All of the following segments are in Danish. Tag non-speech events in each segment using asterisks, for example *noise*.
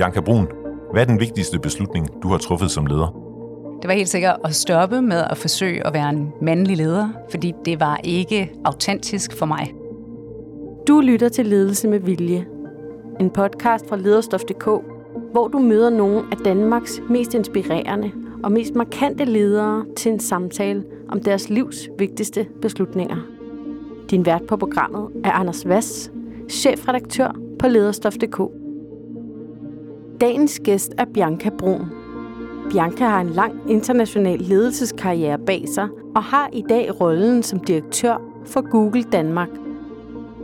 Bianca Brun, hvad er den vigtigste beslutning, du har truffet som leder? Det var helt sikkert at stoppe med at forsøge at være en mandlig leder, fordi det var ikke autentisk for mig. Du lytter til Ledelse med Vilje. En podcast fra lederstof.dk, hvor du møder nogle af Danmarks mest inspirerende og mest markante ledere til en samtale om deres livs vigtigste beslutninger. Din vært på programmet er Anders Vass, chefredaktør på lederstof.dk. Dagens gæst er Bianca Brun. Bianca har en lang international ledelseskarriere bag sig og har i dag rollen som direktør for Google Danmark.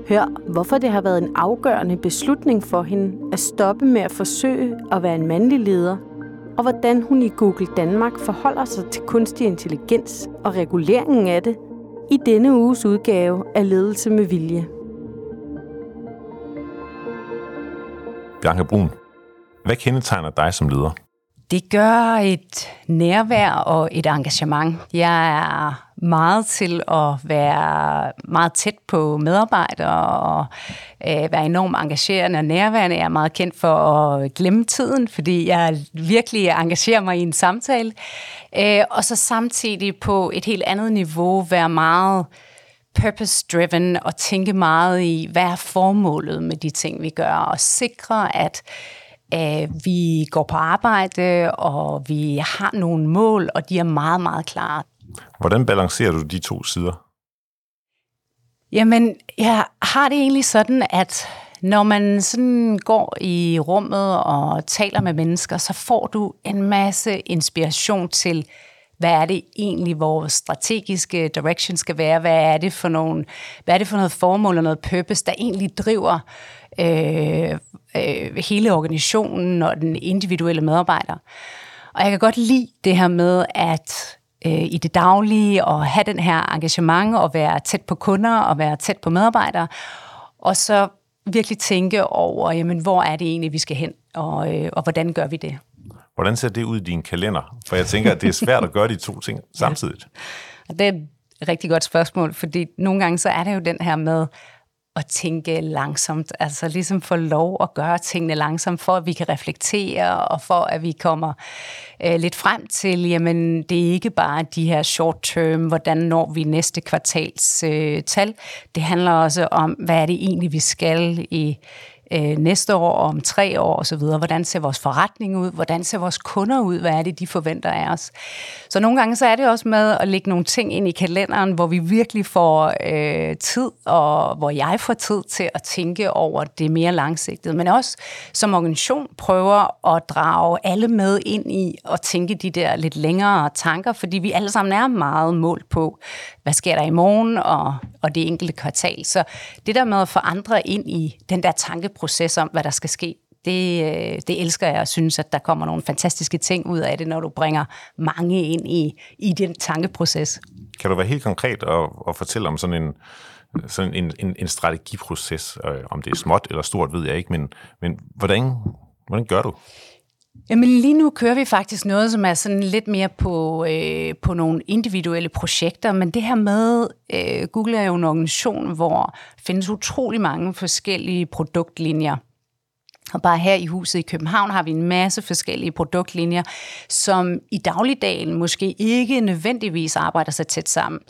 Hør, hvorfor det har været en afgørende beslutning for hende at stoppe med at forsøge at være en mandlig leder, og hvordan hun i Google Danmark forholder sig til kunstig intelligens og reguleringen af det i denne uges udgave af Ledelse med Vilje. Bianca Brun, hvad kendetegner dig som leder? Det gør et nærvær og et engagement. Jeg er meget til at være meget tæt på medarbejdere og øh, være enormt engagerende og nærværende. Jeg er meget kendt for at glemme tiden, fordi jeg virkelig engagerer mig i en samtale. Øh, og så samtidig på et helt andet niveau være meget purpose-driven og tænke meget i, hvad er formålet med de ting, vi gør, og sikre, at øh, vi går på arbejde, og vi har nogle mål, og de er meget, meget klare. Hvordan balancerer du de to sider? Jamen, jeg har det egentlig sådan, at når man sådan går i rummet og taler med mennesker, så får du en masse inspiration til, hvad er det egentlig, vores strategiske direction skal være? Hvad er det for, nogle, hvad er det for noget formål og noget purpose, der egentlig driver øh, øh, hele organisationen og den individuelle medarbejder? Og jeg kan godt lide det her med, at øh, i det daglige og have den her engagement og være tæt på kunder og være tæt på medarbejdere. Og så virkelig tænke over, jamen, hvor er det egentlig, vi skal hen, og, øh, og hvordan gør vi det? Hvordan ser det ud i din kalender? For jeg tænker, at det er svært at gøre de to ting samtidig. *laughs* Ja. Det er et rigtig godt spørgsmål, fordi nogle gange så er det jo den her med, at tænke langsomt, altså ligesom få lov at gøre tingene langsomt, for at vi kan reflektere, og for at vi kommer øh, lidt frem til, jamen det er ikke bare de her short term, hvordan når vi næste kvartals øh, tal. Det handler også om, hvad er det egentlig, vi skal i øh, næste år, om tre år osv. Hvordan ser vores forretning ud? Hvordan ser vores kunder ud? Hvad er det, de forventer af os? Så nogle gange så er det også med at lægge nogle ting ind i kalenderen, hvor vi virkelig får øh, tid, og hvor jeg får tid til at tænke over det mere langsigtet. Men også som organisation prøver at drage alle med ind i at tænke de der lidt længere tanker, fordi vi alle sammen er meget målt på, hvad sker der i morgen og, og det enkelte kvartal. Så det der med at få andre ind i den der tanke proces om, hvad der skal ske, det, øh, det elsker jeg og synes, at der kommer nogle fantastiske ting ud af det, når du bringer mange ind i, i den tankeproces. Kan du være helt konkret og, og fortælle om sådan en, sådan en, en, en strategiproces? Øh, om det er småt eller stort, ved jeg ikke, men, men hvordan, hvordan gør du? Jamen lige nu kører vi faktisk noget, som er sådan lidt mere på, øh, på nogle individuelle projekter, men det her med, øh, Google er jo en organisation, hvor findes utrolig mange forskellige produktlinjer. Og bare her i huset i København har vi en masse forskellige produktlinjer, som i dagligdagen måske ikke nødvendigvis arbejder så tæt sammen.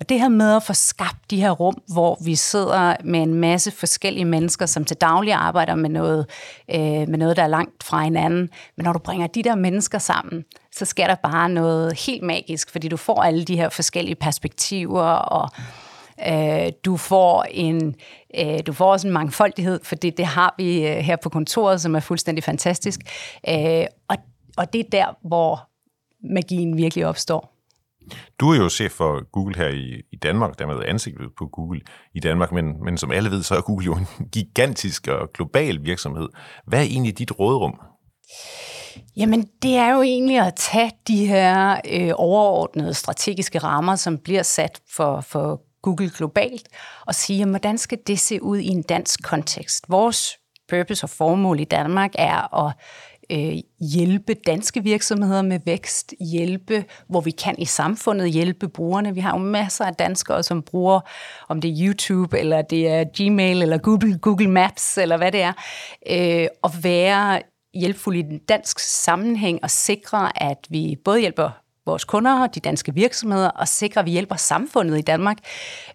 Og det her med at få skabt de her rum, hvor vi sidder med en masse forskellige mennesker, som til daglig arbejder med noget, øh, med noget der er langt fra hinanden. Men når du bringer de der mennesker sammen, så sker der bare noget helt magisk, fordi du får alle de her forskellige perspektiver og Øh, du får en øh, du får også en mangfoldighed, for det, det har vi øh, her på kontoret, som er fuldstændig fantastisk. Øh, og, og det er der, hvor magien virkelig opstår. Du er jo chef for Google her i, i Danmark, dermed ansigtet på Google i Danmark, men, men som alle ved, så er Google jo en gigantisk og global virksomhed. Hvad er egentlig dit rådrum? Jamen, det er jo egentlig at tage de her øh, overordnede strategiske rammer, som bliver sat for, for Google globalt, og sige, hvordan skal det se ud i en dansk kontekst? Vores purpose og formål i Danmark er at øh, hjælpe danske virksomheder med vækst, hjælpe, hvor vi kan i samfundet, hjælpe brugerne. Vi har jo masser af danskere, som bruger, om det er YouTube, eller det er Gmail, eller Google, Google Maps, eller hvad det er, øh, at være hjælpfuldt i den dansk sammenhæng og sikre, at vi både hjælper vores kunder og de danske virksomheder og sikre, at vi hjælper samfundet i Danmark.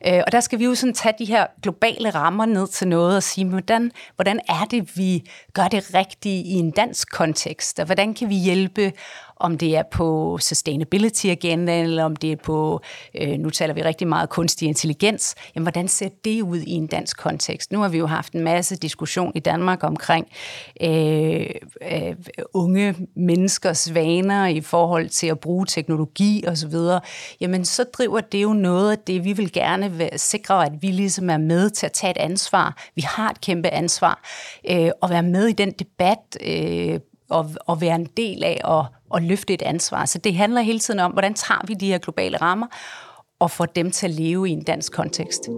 Øh, og der skal vi jo sådan tage de her globale rammer ned til noget og sige, hvordan, hvordan er det, vi gør det rigtigt i en dansk kontekst, og hvordan kan vi hjælpe om det er på sustainability agendaen, eller om det er på, øh, nu taler vi rigtig meget kunstig intelligens, jamen hvordan ser det ud i en dansk kontekst? Nu har vi jo haft en masse diskussion i Danmark omkring øh, øh, unge menneskers vaner i forhold til at bruge teknologi osv. Jamen så driver det jo noget af det, vi vil gerne sikre, at vi ligesom er med til at tage et ansvar. Vi har et kæmpe ansvar øh, at være med i den debat øh, at, at være en del af at, at løfte et ansvar. Så det handler hele tiden om, hvordan tager vi de her globale rammer og får dem til at leve i en dansk kontekst.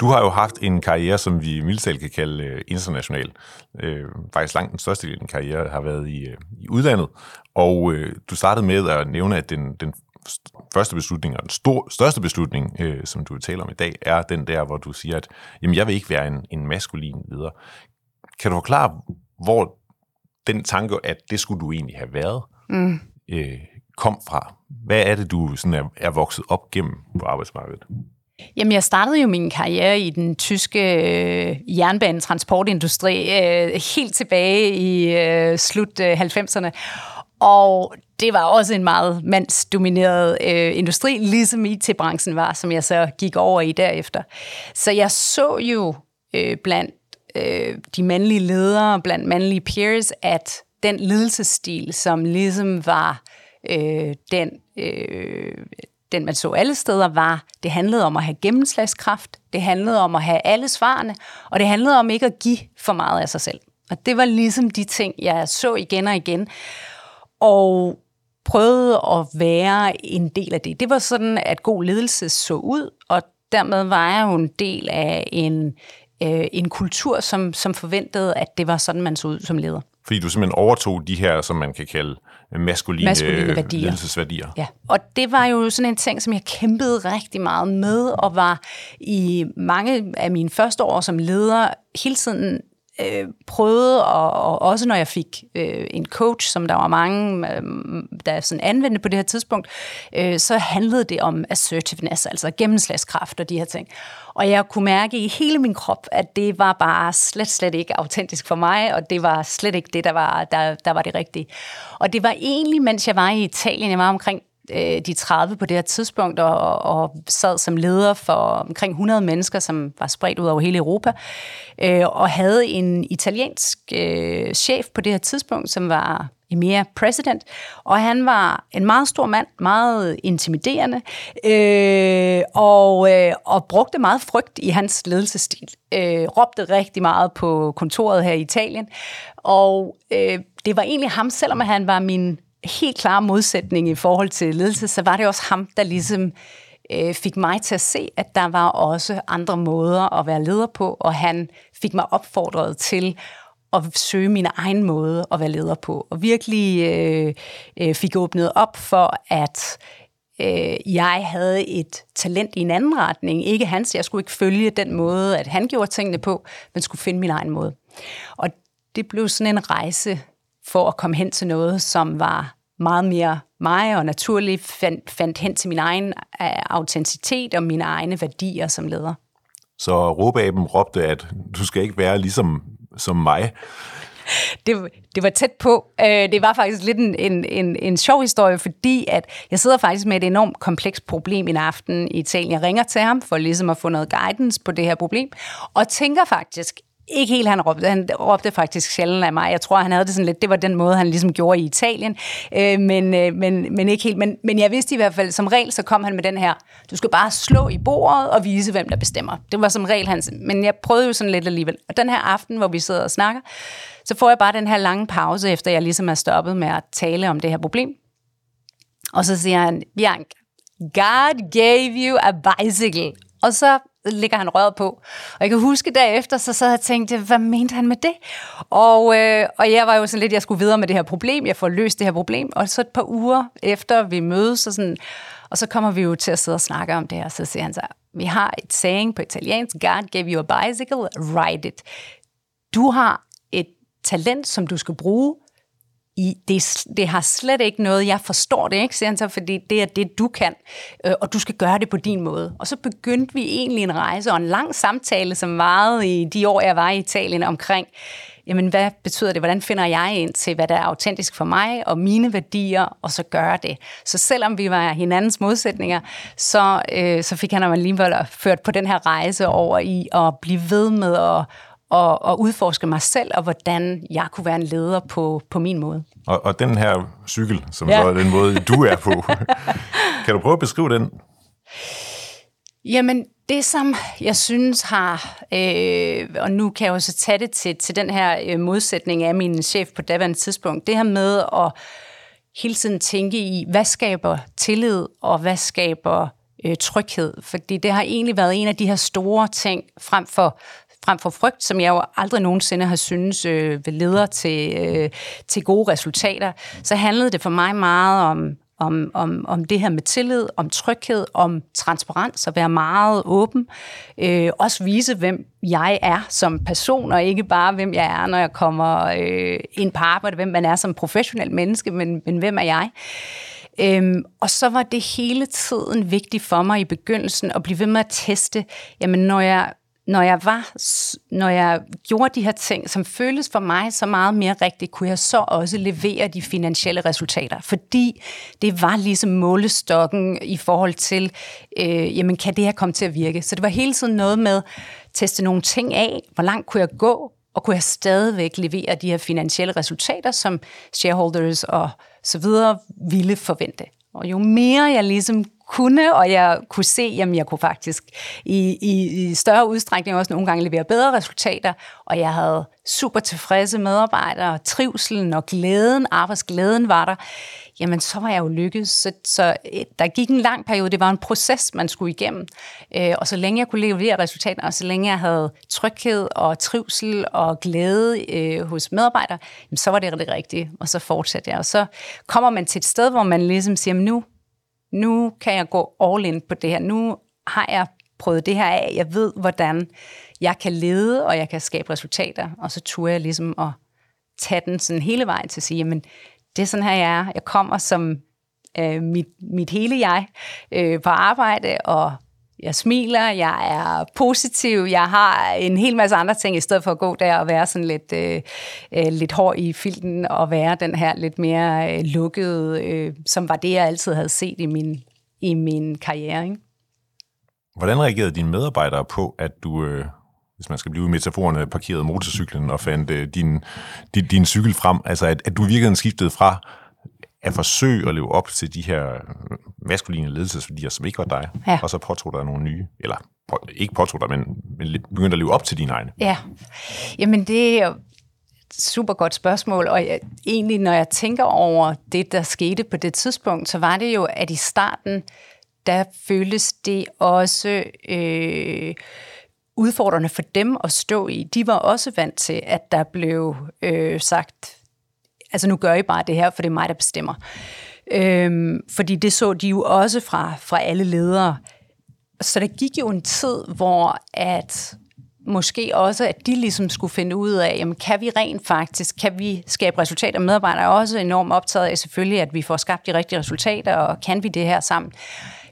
Du har jo haft en karriere, som vi mildt kan kalde øh, international. Øh, faktisk langt den største del af din karriere har været i, øh, i udlandet. Og øh, du startede med at nævne, at den, den første beslutning, og den stor, største beslutning, øh, som du taler om i dag, er den der, hvor du siger, at jamen, jeg vil ikke være en, en maskulin leder. Kan du forklare, hvor den tanke, at det skulle du egentlig have været, mm. øh, kom fra? Hvad er det, du sådan er, er vokset op gennem på arbejdsmarkedet? Jamen, jeg startede jo min karriere i den tyske øh, jernbanetransportindustri øh, helt tilbage i øh, slut øh, 90'erne. Og det var også en meget mandsdomineret øh, industri, ligesom IT-branchen var, som jeg så gik over i derefter. Så jeg så jo øh, blandt øh, de mandlige ledere, blandt mandlige peers, at den ledelsesstil, som ligesom var øh, den, øh, den, man så alle steder, var, det handlede om at have gennemslagskraft, det handlede om at have alle svarene, og det handlede om ikke at give for meget af sig selv. Og det var ligesom de ting, jeg så igen og igen og prøvede at være en del af det. Det var sådan, at god ledelse så ud, og dermed var jeg jo en del af en, øh, en kultur, som, som forventede, at det var sådan, man så ud som leder. Fordi du simpelthen overtog de her, som man kan kalde maskuline, maskuline værdier. ledelsesværdier. Ja, og det var jo sådan en ting, som jeg kæmpede rigtig meget med, og var i mange af mine første år som leder hele tiden øh, prøvede, og, og også når jeg fik øh, en coach, som der var mange, øh, der sådan anvendte på det her tidspunkt, øh, så handlede det om assertiveness, altså gennemslagskraft og de her ting. Og jeg kunne mærke i hele min krop, at det var bare slet, slet ikke autentisk for mig, og det var slet ikke det, der var, der, der var det rigtige. Og det var egentlig, mens jeg var i Italien, jeg var omkring øh, de 30 på det her tidspunkt, og, og sad som leder for omkring 100 mennesker, som var spredt ud over hele Europa, øh, og havde en italiensk øh, chef på det her tidspunkt, som var Emir president, og han var en meget stor mand, meget intimiderende, øh, og, øh, og brugte meget frygt i hans ledelsesstil. Øh, råbte rigtig meget på kontoret her i Italien, og øh, det var egentlig ham, selvom han var min helt klare modsætning i forhold til ledelse, så var det også ham, der ligesom øh, fik mig til at se, at der var også andre måder at være leder på, og han fik mig opfordret til at søge min egen måde at være leder på, og virkelig øh, øh, fik åbnet op for, at øh, jeg havde et talent i en anden retning, ikke hans, jeg skulle ikke følge den måde, at han gjorde tingene på, men skulle finde min egen måde. Og det blev sådan en rejse for at komme hen til noget, som var meget mere mig, og naturligt fandt, fandt hen til min egen uh, autenticitet og mine egne værdier som leder. Så råbaben råbte, at du skal ikke være ligesom som mig. Det, det var tæt på. Uh, det var faktisk lidt en, en, en, en sjov historie, fordi at jeg sidder faktisk med et enormt komplekst problem en aften i Italien. Jeg ringer til ham for ligesom at få noget guidance på det her problem, og tænker faktisk, ikke helt, han råbte. Han råbte faktisk sjældent af mig. Jeg tror, han havde det sådan lidt, det var den måde, han ligesom gjorde i Italien. Øh, men, øh, men, men ikke helt. Men, men jeg vidste i hvert fald, som regel, så kom han med den her, du skal bare slå i bordet og vise, hvem der bestemmer. Det var som regel hans. Men jeg prøvede jo sådan lidt alligevel. Og den her aften, hvor vi sidder og snakker, så får jeg bare den her lange pause, efter jeg ligesom er stoppet med at tale om det her problem. Og så siger han, Bianca, God gave you a bicycle. Og så ligger han røret på. Og jeg kan huske derefter, så sad jeg og tænkte, hvad mente han med det? Og, øh, og jeg var jo sådan lidt, jeg skulle videre med det her problem, jeg får løst det her problem, og så et par uger efter vi mødes, og, sådan, og så kommer vi jo til at sidde og snakke om det, og så siger han så, vi har et saying på italiensk, God gave you a bicycle, ride it. Du har et talent, som du skal bruge, i, det, det har slet ikke noget, jeg forstår det ikke, siger han så, fordi det er det, du kan, øh, og du skal gøre det på din måde. Og så begyndte vi egentlig en rejse og en lang samtale, som varede i de år, jeg var i Italien omkring, jamen hvad betyder det, hvordan finder jeg ind til, hvad der er autentisk for mig og mine værdier, og så gøre det. Så selvom vi var hinandens modsætninger, så, øh, så fik han alligevel ført på den her rejse over i at blive ved med at, og, og udforske mig selv, og hvordan jeg kunne være en leder på, på min måde. Og, og den her cykel, som ja. så er den måde, du er på, *laughs* kan du prøve at beskrive den? Jamen, det som jeg synes har, øh, og nu kan jeg også tage det til, til den her øh, modsætning af min chef på daværende tidspunkt, det her med at hele tiden tænke i, hvad skaber tillid, og hvad skaber øh, tryghed. Fordi det har egentlig været en af de her store ting frem for frem for frygt, som jeg jo aldrig nogensinde har synes øh, leder til, øh, til gode resultater, så handlede det for mig meget om, om, om, om det her med tillid, om tryghed, om transparens, at være meget åben. Øh, også vise, hvem jeg er som person, og ikke bare, hvem jeg er, når jeg kommer øh, ind på arbejde, hvem man er som professionel menneske, men, men hvem er jeg? Øhm, og så var det hele tiden vigtigt for mig i begyndelsen at blive ved med at teste, jamen når jeg når jeg var, når jeg gjorde de her ting, som føltes for mig så meget mere rigtigt, kunne jeg så også levere de finansielle resultater. Fordi det var ligesom målestokken i forhold til, øh, jamen kan det her komme til at virke? Så det var hele tiden noget med at teste nogle ting af, hvor langt kunne jeg gå, og kunne jeg stadigvæk levere de her finansielle resultater, som shareholders og så videre ville forvente. Og jo mere jeg ligesom kunne, og jeg kunne se, at jeg kunne faktisk i, i, i større udstrækning også nogle gange levere bedre resultater, og jeg havde super tilfredse medarbejdere, trivselen og glæden, arbejdsglæden var der, jamen så var jeg jo lykkedes. Så, så øh, der gik en lang periode, det var en proces, man skulle igennem. Øh, og så længe jeg kunne levere resultater, og så længe jeg havde tryghed og trivsel og glæde øh, hos medarbejdere, jamen, så var det det rigtige, og så fortsatte jeg. Og så kommer man til et sted, hvor man ligesom siger, nu nu kan jeg gå all in på det her. Nu har jeg prøvet det her af. Jeg ved, hvordan jeg kan lede, og jeg kan skabe resultater. Og så turde jeg ligesom at tage den sådan hele vejen til at sige, jamen, det er sådan her, jeg er. Jeg kommer som øh, mit, mit hele jeg øh, på arbejde, og jeg smiler, jeg er positiv, jeg har en hel masse andre ting, i stedet for at gå der og være sådan lidt, øh, øh lidt hård i filten, og være den her lidt mere øh, lukkede, øh, som var det, jeg altid havde set i min, i min karriere. Ikke? Hvordan reagerede dine medarbejdere på, at du, øh, hvis man skal blive i metaforerne, parkerede motorcyklen og fandt øh, din, din, din cykel frem? Altså, at, at du virkelig skiftede fra at forsøge at leve op til de her maskuline ledelsesværdier, som ikke var dig, ja. og så påtog dig nogle nye, eller ikke påtog dig, men, men begyndte at leve op til dine egne? Ja, jamen det er super godt spørgsmål, og jeg, egentlig når jeg tænker over det, der skete på det tidspunkt, så var det jo, at i starten, der føltes det også... Øh, udfordrende for dem at stå i. De var også vant til, at der blev øh, sagt, altså nu gør I bare det her, for det er mig, der bestemmer. Øhm, fordi det så de jo også fra, fra alle ledere. Så der gik jo en tid, hvor at måske også, at de ligesom skulle finde ud af, jamen, kan vi rent faktisk, kan vi skabe resultater? Medarbejdere er også enormt optaget af selvfølgelig, at vi får skabt de rigtige resultater, og kan vi det her sammen?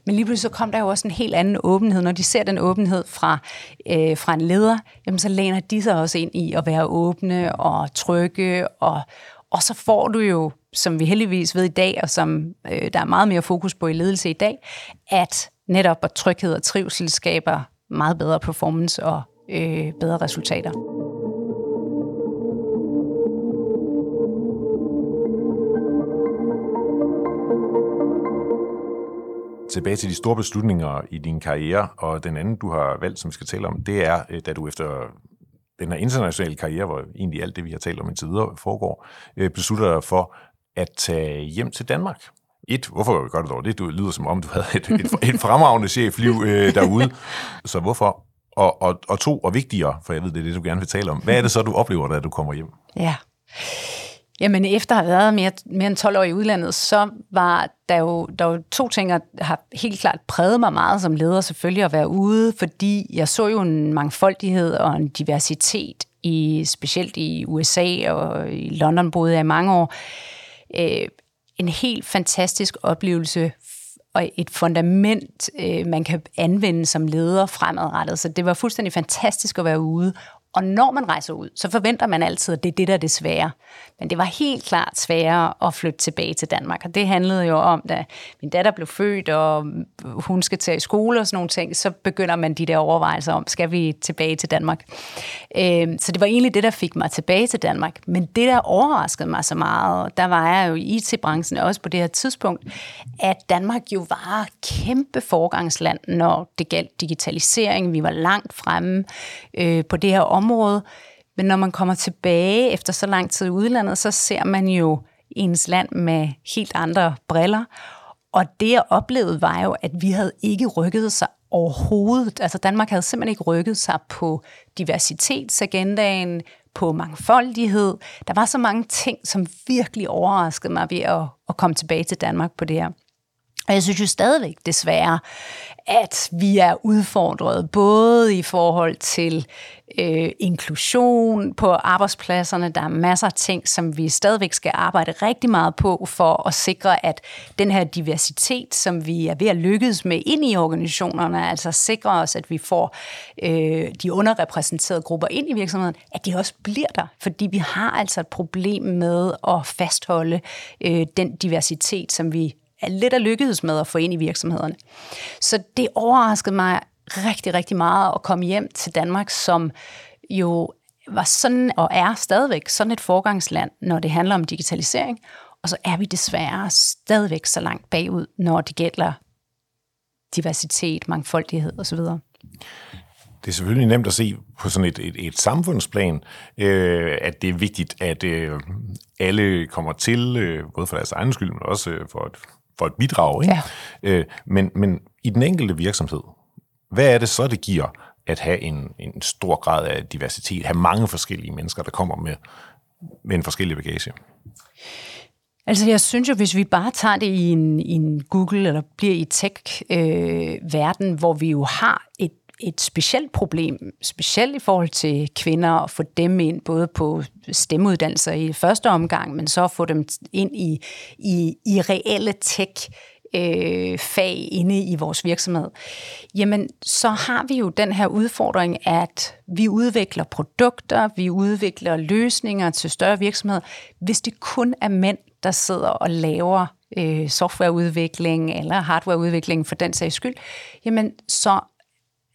Men lige pludselig så kom der jo også en helt anden åbenhed. Når de ser den åbenhed fra, øh, fra en leder, jamen så læner de sig også ind i at være åbne og trygge og, og så får du jo, som vi heldigvis ved i dag, og som øh, der er meget mere fokus på i ledelse i dag, at netop at tryghed og trivsel skaber meget bedre performance og øh, bedre resultater. Tilbage til de store beslutninger i din karriere, og den anden, du har valgt, som vi skal tale om, det er, øh, da du efter den her internationale karriere, hvor egentlig alt det, vi har talt om indtil videre, foregår, øh, beslutter dig for at tage hjem til Danmark. et, hvorfor gør du dog det? Du lyder som om, du havde et, et, *laughs* et fremragende chefliv øh, derude. Så hvorfor? Og, og, og to, og vigtigere, for jeg ved, det er det, du gerne vil tale om. Hvad er det så, du oplever, da du kommer hjem? Ja. Jamen, efter at have været mere, mere end 12 år i udlandet, så var der jo, der jo to ting, der har helt klart præget mig meget som leder, selvfølgelig at være ude, fordi jeg så jo en mangfoldighed og en diversitet, i, specielt i USA og i London boede jeg i mange år. Øh, en helt fantastisk oplevelse og et fundament, øh, man kan anvende som leder fremadrettet. Så det var fuldstændig fantastisk at være ude og når man rejser ud, så forventer man altid, at det er det, der er det svære. Men det var helt klart sværere at flytte tilbage til Danmark. Og det handlede jo om, da min datter blev født, og hun skal til i skole og sådan nogle ting, så begynder man de der overvejelser om, skal vi tilbage til Danmark? Øhm, så det var egentlig det, der fik mig tilbage til Danmark. Men det, der overraskede mig så meget, der var jeg jo i IT-branchen også på det her tidspunkt, at Danmark jo var kæmpe forgangsland, når det galt digitalisering. Vi var langt fremme øh, på det her område område. Men når man kommer tilbage efter så lang tid i udlandet, så ser man jo ens land med helt andre briller. Og det jeg oplevede var jo, at vi havde ikke rykket sig overhovedet. Altså Danmark havde simpelthen ikke rykket sig på diversitetsagendaen, på mangfoldighed. Der var så mange ting, som virkelig overraskede mig ved at, at komme tilbage til Danmark på det her. Og jeg synes jo stadigvæk desværre, at vi er udfordret både i forhold til øh, inklusion på arbejdspladserne. Der er masser af ting, som vi stadigvæk skal arbejde rigtig meget på for at sikre, at den her diversitet, som vi er ved at lykkes med ind i organisationerne, altså sikre os, at vi får øh, de underrepræsenterede grupper ind i virksomheden, at de også bliver der. Fordi vi har altså et problem med at fastholde øh, den diversitet, som vi lidt er lykkedes med at få ind i virksomhederne. Så det overraskede mig rigtig, rigtig meget at komme hjem til Danmark, som jo var sådan og er stadigvæk sådan et forgangsland, når det handler om digitalisering. Og så er vi desværre stadigvæk så langt bagud, når det gælder diversitet, mangfoldighed osv. Det er selvfølgelig nemt at se på sådan et, et, et samfundsplan, øh, at det er vigtigt, at øh, alle kommer til, øh, både for deres egen skyld, men også øh, for, at for et bidrag. Ikke? Ja. Øh, men, men i den enkelte virksomhed, hvad er det så, det giver at have en, en stor grad af diversitet, have mange forskellige mennesker, der kommer med, med en forskellig bagage? Altså jeg synes jo, hvis vi bare tager det i en, i en Google eller bliver i tech-verden, øh, hvor vi jo har et et specielt problem, specielt i forhold til kvinder, at få dem ind både på stemmeuddannelser i første omgang, men så at få dem ind i, i, i reelle tech øh, fag inde i vores virksomhed, jamen så har vi jo den her udfordring, at vi udvikler produkter, vi udvikler løsninger til større virksomheder, hvis det kun er mænd, der sidder og laver øh, softwareudvikling eller hardwareudvikling for den sags skyld, jamen så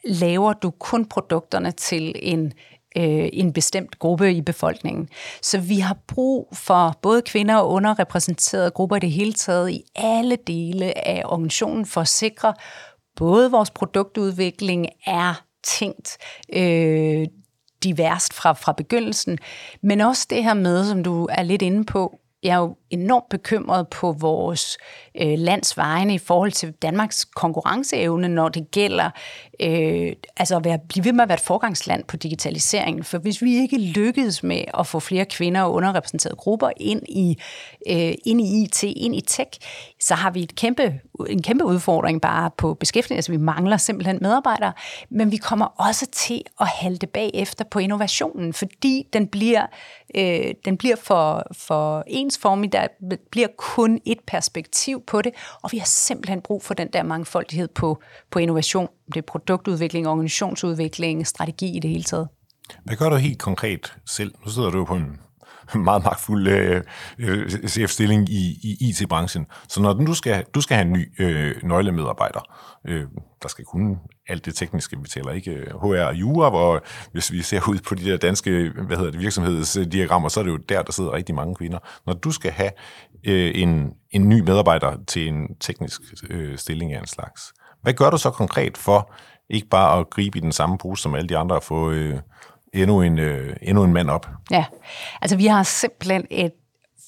laver du kun produkterne til en øh, en bestemt gruppe i befolkningen. Så vi har brug for både kvinder og underrepræsenterede grupper i det hele taget i alle dele af organisationen for at sikre, både vores produktudvikling er tænkt øh, diverst fra, fra begyndelsen, men også det her med, som du er lidt inde på, jeg er jo enormt bekymret på vores øh, landsvejene i forhold til Danmarks konkurrenceevne, når det gælder øh, altså at være, blive ved med at være et forgangsland på digitaliseringen. For hvis vi ikke lykkedes med at få flere kvinder og underrepræsenterede grupper ind i, øh, ind i IT, ind i tech, så har vi et kæmpe, en kæmpe udfordring bare på beskæftigelse. Altså, vi mangler simpelthen medarbejdere, men vi kommer også til at halte bagefter på innovationen, fordi den bliver, øh, den bliver for, for ensformig, der bliver kun et perspektiv på det, og vi har simpelthen brug for den der mangfoldighed på, på innovation. Det er produktudvikling, organisationsudvikling, strategi i det hele taget. Hvad gør du helt konkret selv? Nu sidder du på en meget magtfuld øh, øh CF-stilling i, i IT-branchen. Så når du skal, du skal have en ny øh, nøglemedarbejder, øh, der skal kunne alt det tekniske, vi taler ikke øh, HR og jura, hvor hvis vi ser ud på de der danske hvad hedder det, virksomhedsdiagrammer, så er det jo der, der sidder rigtig mange kvinder. Når du skal have øh, en, en ny medarbejder til en teknisk øh, stilling af en slags, hvad gør du så konkret for ikke bare at gribe i den samme pose som alle de andre og få øh, endnu, en, øh, endnu en mand op? Ja, altså vi har simpelthen et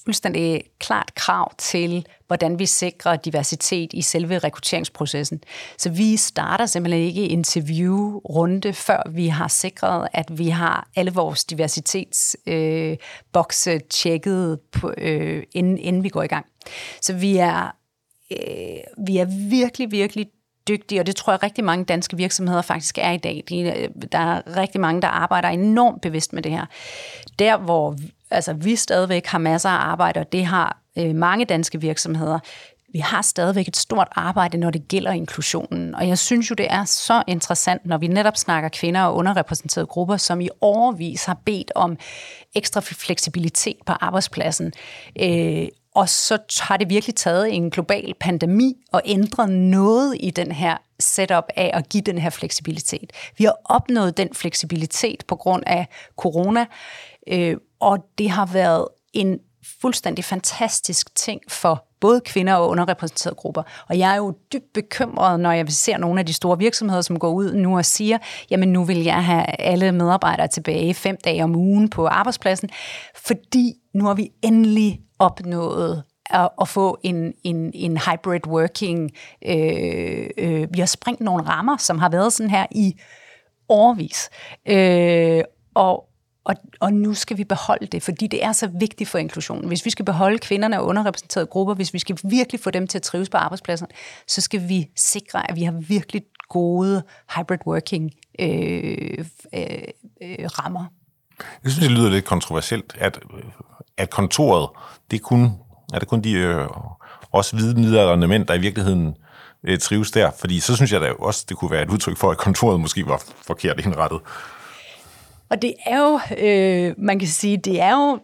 fuldstændig klart krav til, hvordan vi sikrer diversitet i selve rekrutteringsprocessen. Så vi starter simpelthen ikke interviewrunde, før vi har sikret, at vi har alle vores diversitetsbokse øh, tjekket, på, øh, inden, inden vi går i gang. Så vi er, øh, vi er virkelig, virkelig dygtige, og det tror jeg rigtig mange danske virksomheder faktisk er i dag. De, der er rigtig mange, der arbejder enormt bevidst med det her. Der, hvor altså, vi stadigvæk har masser af arbejde, og det har øh, mange danske virksomheder, vi har stadigvæk et stort arbejde, når det gælder inklusionen. Og jeg synes jo, det er så interessant, når vi netop snakker kvinder og underrepræsenterede grupper, som i overvis har bedt om ekstra fleksibilitet på arbejdspladsen. Øh, og så har det virkelig taget en global pandemi og ændret noget i den her setup af at give den her fleksibilitet. Vi har opnået den fleksibilitet på grund af corona, øh, og det har været en fuldstændig fantastisk ting for både kvinder og underrepræsenterede grupper. Og jeg er jo dybt bekymret, når jeg ser nogle af de store virksomheder, som går ud nu og siger, jamen nu vil jeg have alle medarbejdere tilbage fem dage om ugen på arbejdspladsen, fordi nu har vi endelig opnået at, at få en, en, en hybrid working. Øh, øh, vi har sprængt nogle rammer, som har været sådan her i årvis. Øh, og, og, og nu skal vi beholde det, fordi det er så vigtigt for inklusionen. Hvis vi skal beholde kvinderne og underrepræsenterede grupper, hvis vi skal virkelig få dem til at trives på arbejdspladsen, så skal vi sikre, at vi har virkelig gode hybrid working øh, øh, øh, rammer. Jeg synes, det lyder lidt kontroversielt, at, øh, at kontoret, det er kun, er det kun de øh, også hvide middelalderne mænd, der i virkeligheden øh, trives der. Fordi så synes jeg da også, det kunne være et udtryk for, at kontoret måske var forkert indrettet. Og det er jo, øh, man kan sige, det er jo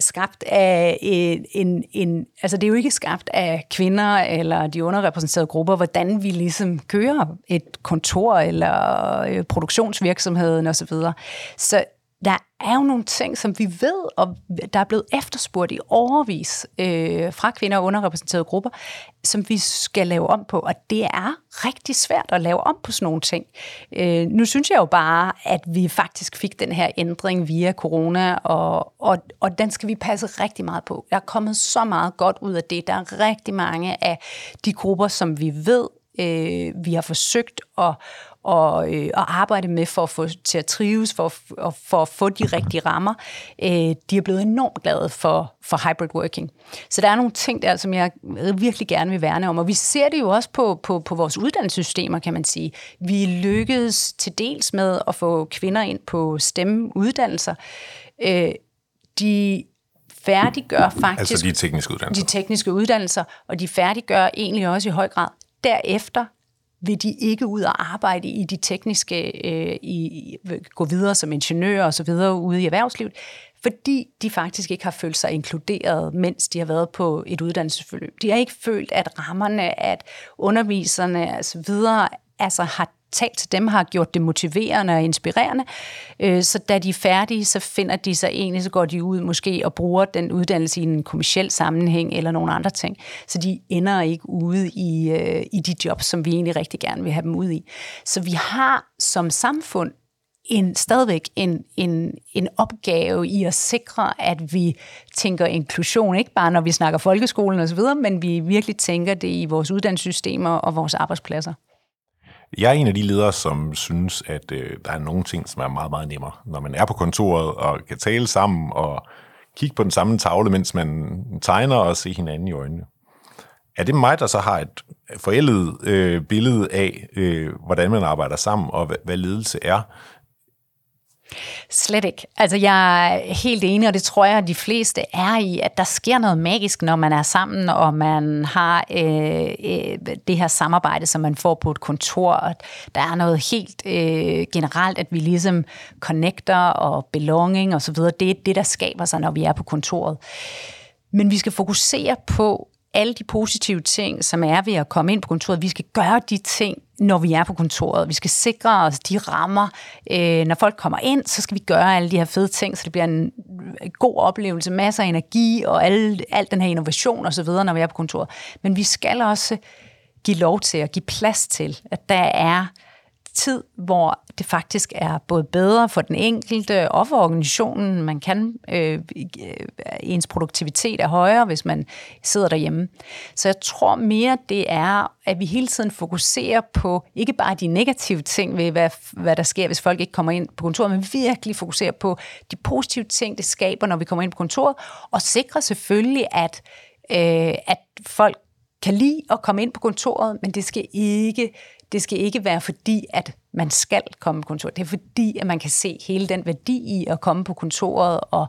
skabt af en, en, en, altså det er jo ikke skabt af kvinder eller de underrepræsenterede grupper, hvordan vi ligesom kører et kontor eller øh, produktionsvirksomheden osv. Så, så der er jo nogle ting, som vi ved, og der er blevet efterspurgt i overvis øh, fra kvinder og underrepræsenterede grupper, som vi skal lave om på, og det er rigtig svært at lave om på sådan nogle ting. Øh, nu synes jeg jo bare, at vi faktisk fik den her ændring via corona, og, og, og den skal vi passe rigtig meget på. Der er kommet så meget godt ud af det. Der er rigtig mange af de grupper, som vi ved, øh, vi har forsøgt at, og, øh, og arbejde med for at få til at trives, for, for, for at få de rigtige rammer, øh, de er blevet enormt glade for, for hybrid working. Så der er nogle ting der, som jeg virkelig gerne vil værne om, og vi ser det jo også på, på, på vores uddannelsessystemer, kan man sige. Vi lykkedes til dels med at få kvinder ind på stemmeuddannelser. Øh, de færdiggør faktisk... Altså de tekniske uddannelser. De tekniske uddannelser, og de færdiggør egentlig også i høj grad derefter vil de ikke ud og arbejde i de tekniske, øh, i, gå videre som ingeniører og så videre ude i erhvervslivet, fordi de faktisk ikke har følt sig inkluderet, mens de har været på et uddannelsesforløb. De har ikke følt, at rammerne, at underviserne osv. videre altså har talt til dem, har gjort det motiverende og inspirerende. Øh, så da de er færdige, så finder de sig egentlig, så går de ud måske og bruger den uddannelse i en kommersiel sammenhæng eller nogle andre ting. Så de ender ikke ude i, øh, i de jobs, som vi egentlig rigtig gerne vil have dem ud i. Så vi har som samfund en, stadigvæk en, en, en opgave i at sikre, at vi tænker inklusion, ikke bare når vi snakker folkeskolen osv., men vi virkelig tænker det i vores uddannelsessystemer og vores arbejdspladser. Jeg er en af de ledere, som synes, at øh, der er nogle ting, som er meget, meget nemmere. Når man er på kontoret og kan tale sammen og kigge på den samme tavle, mens man tegner og se hinanden i øjnene. Er det mig, der så har et forældet øh, billede af, øh, hvordan man arbejder sammen og hvad, hvad ledelse er? Slet ikke. Altså, jeg er helt enig, og det tror jeg, at de fleste er i, at der sker noget magisk, når man er sammen, og man har øh, øh, det her samarbejde, som man får på et kontor. Og der er noget helt øh, generelt, at vi ligesom connecter og belonging og så videre. Det er det, der skaber sig, når vi er på kontoret. Men vi skal fokusere på alle de positive ting, som er ved at komme ind på kontoret. Vi skal gøre de ting, når vi er på kontoret. Vi skal sikre os de rammer. Øh, når folk kommer ind, så skal vi gøre alle de her fede ting, så det bliver en god oplevelse, masser af energi og al, al den her innovation osv., når vi er på kontoret. Men vi skal også give lov til at give plads til, at der er tid, hvor det faktisk er både bedre for den enkelte og for organisationen. Man kan, øh, øh, ens produktivitet er højere, hvis man sidder derhjemme. Så jeg tror mere, det er, at vi hele tiden fokuserer på ikke bare de negative ting ved, hvad, hvad der sker, hvis folk ikke kommer ind på kontoret, men virkelig fokuserer på de positive ting, det skaber, når vi kommer ind på kontoret, og sikre selvfølgelig, at, øh, at folk kan lide at komme ind på kontoret, men det skal ikke det skal ikke være fordi, at man skal komme på kontoret. Det er fordi, at man kan se hele den værdi i at komme på kontoret, og,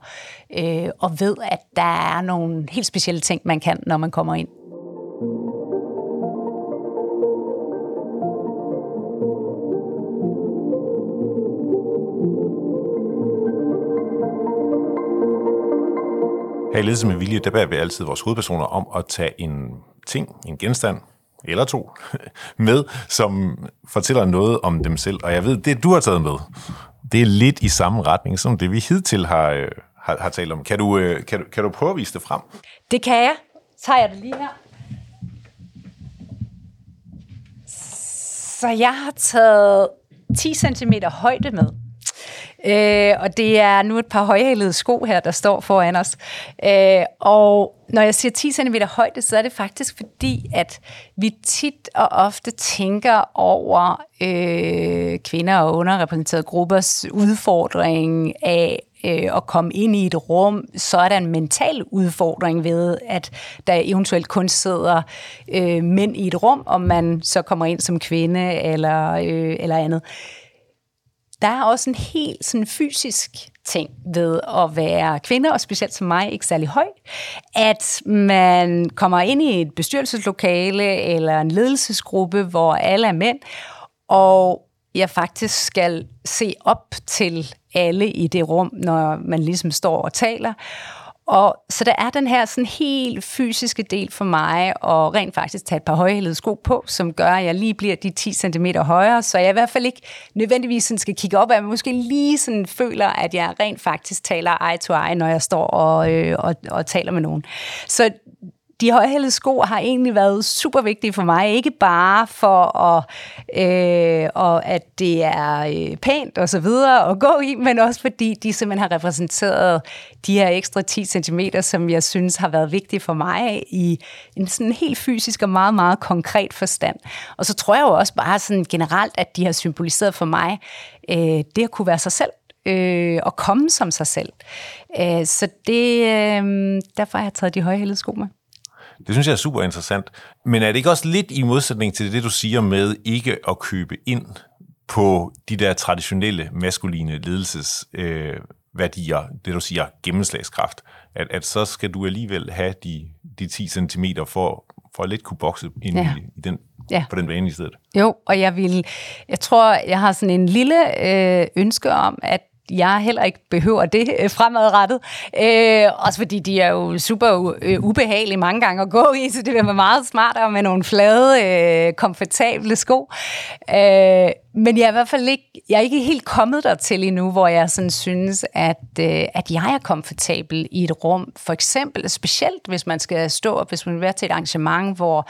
øh, og ved, at der er nogle helt specielle ting, man kan, når man kommer ind. Her i Ledelse med Vilje, der bærer vi altid vores hovedpersoner om at tage en ting, en genstand, eller to, *laughs* med, som fortæller noget om dem selv. Og jeg ved, det du har taget med, det er lidt i samme retning som det, vi hidtil har, øh, har, har talt om. Kan du, øh, kan, du, kan du prøve at vise det frem? Det kan jeg. Tager jeg det lige her. Så jeg har taget 10 cm højde med. Øh, og det er nu et par højhælede sko her, der står foran os. Øh, og når jeg siger 10 cm højde, så er det faktisk fordi, at vi tit og ofte tænker over øh, kvinder og underrepræsenterede gruppers udfordring af øh, at komme ind i et rum, så er der en mental udfordring ved, at der eventuelt kun sidder øh, mænd i et rum, om man så kommer ind som kvinde eller, øh, eller andet der er også en helt sådan fysisk ting ved at være kvinde, og specielt som mig ikke særlig høj, at man kommer ind i et bestyrelseslokale eller en ledelsesgruppe, hvor alle er mænd, og jeg faktisk skal se op til alle i det rum, når man ligesom står og taler. Og så der er den her sådan helt fysiske del for mig, og rent faktisk tage et par højhældede sko på, som gør, at jeg lige bliver de 10 cm højere, så jeg i hvert fald ikke nødvendigvis sådan skal kigge op, at jeg måske lige sådan føler, at jeg rent faktisk taler eye to eye, når jeg står og, øh, og, og taler med nogen. Så de højhældede sko har egentlig været super vigtige for mig, ikke bare for at, øh, og at det er øh, pænt og så videre at gå i, men også fordi de simpelthen har repræsenteret de her ekstra 10 cm, som jeg synes har været vigtige for mig i en sådan helt fysisk og meget, meget konkret forstand. Og så tror jeg jo også bare sådan generelt, at de har symboliseret for mig øh, det at kunne være sig selv øh, og komme som sig selv. Øh, så det, øh, derfor har jeg taget de højhældede sko med. Det synes jeg er super interessant. Men er det ikke også lidt i modsætning til det, du siger med ikke at købe ind på de der traditionelle maskuline ledelsesværdier, øh, det du siger gennemslagskraft, at, at så skal du alligevel have de, de 10 cm for, for at lidt kunne bokse ind ja. i, i den, ja. på den bane i stedet. Jo, og jeg vil, jeg tror, jeg har sådan en lille øh, ønske om, at jeg heller ikke behøver det øh, fremadrettet. Øh, også fordi de er jo super øh, ubehagelige mange gange at gå i, så det vil være meget smartere med nogle flade, øh, komfortable sko. Øh, men jeg er i hvert fald ikke, jeg er ikke helt kommet der til endnu, hvor jeg sådan synes, at, øh, at jeg er komfortabel i et rum. For eksempel, specielt hvis man skal stå op, hvis man vil være til et arrangement, hvor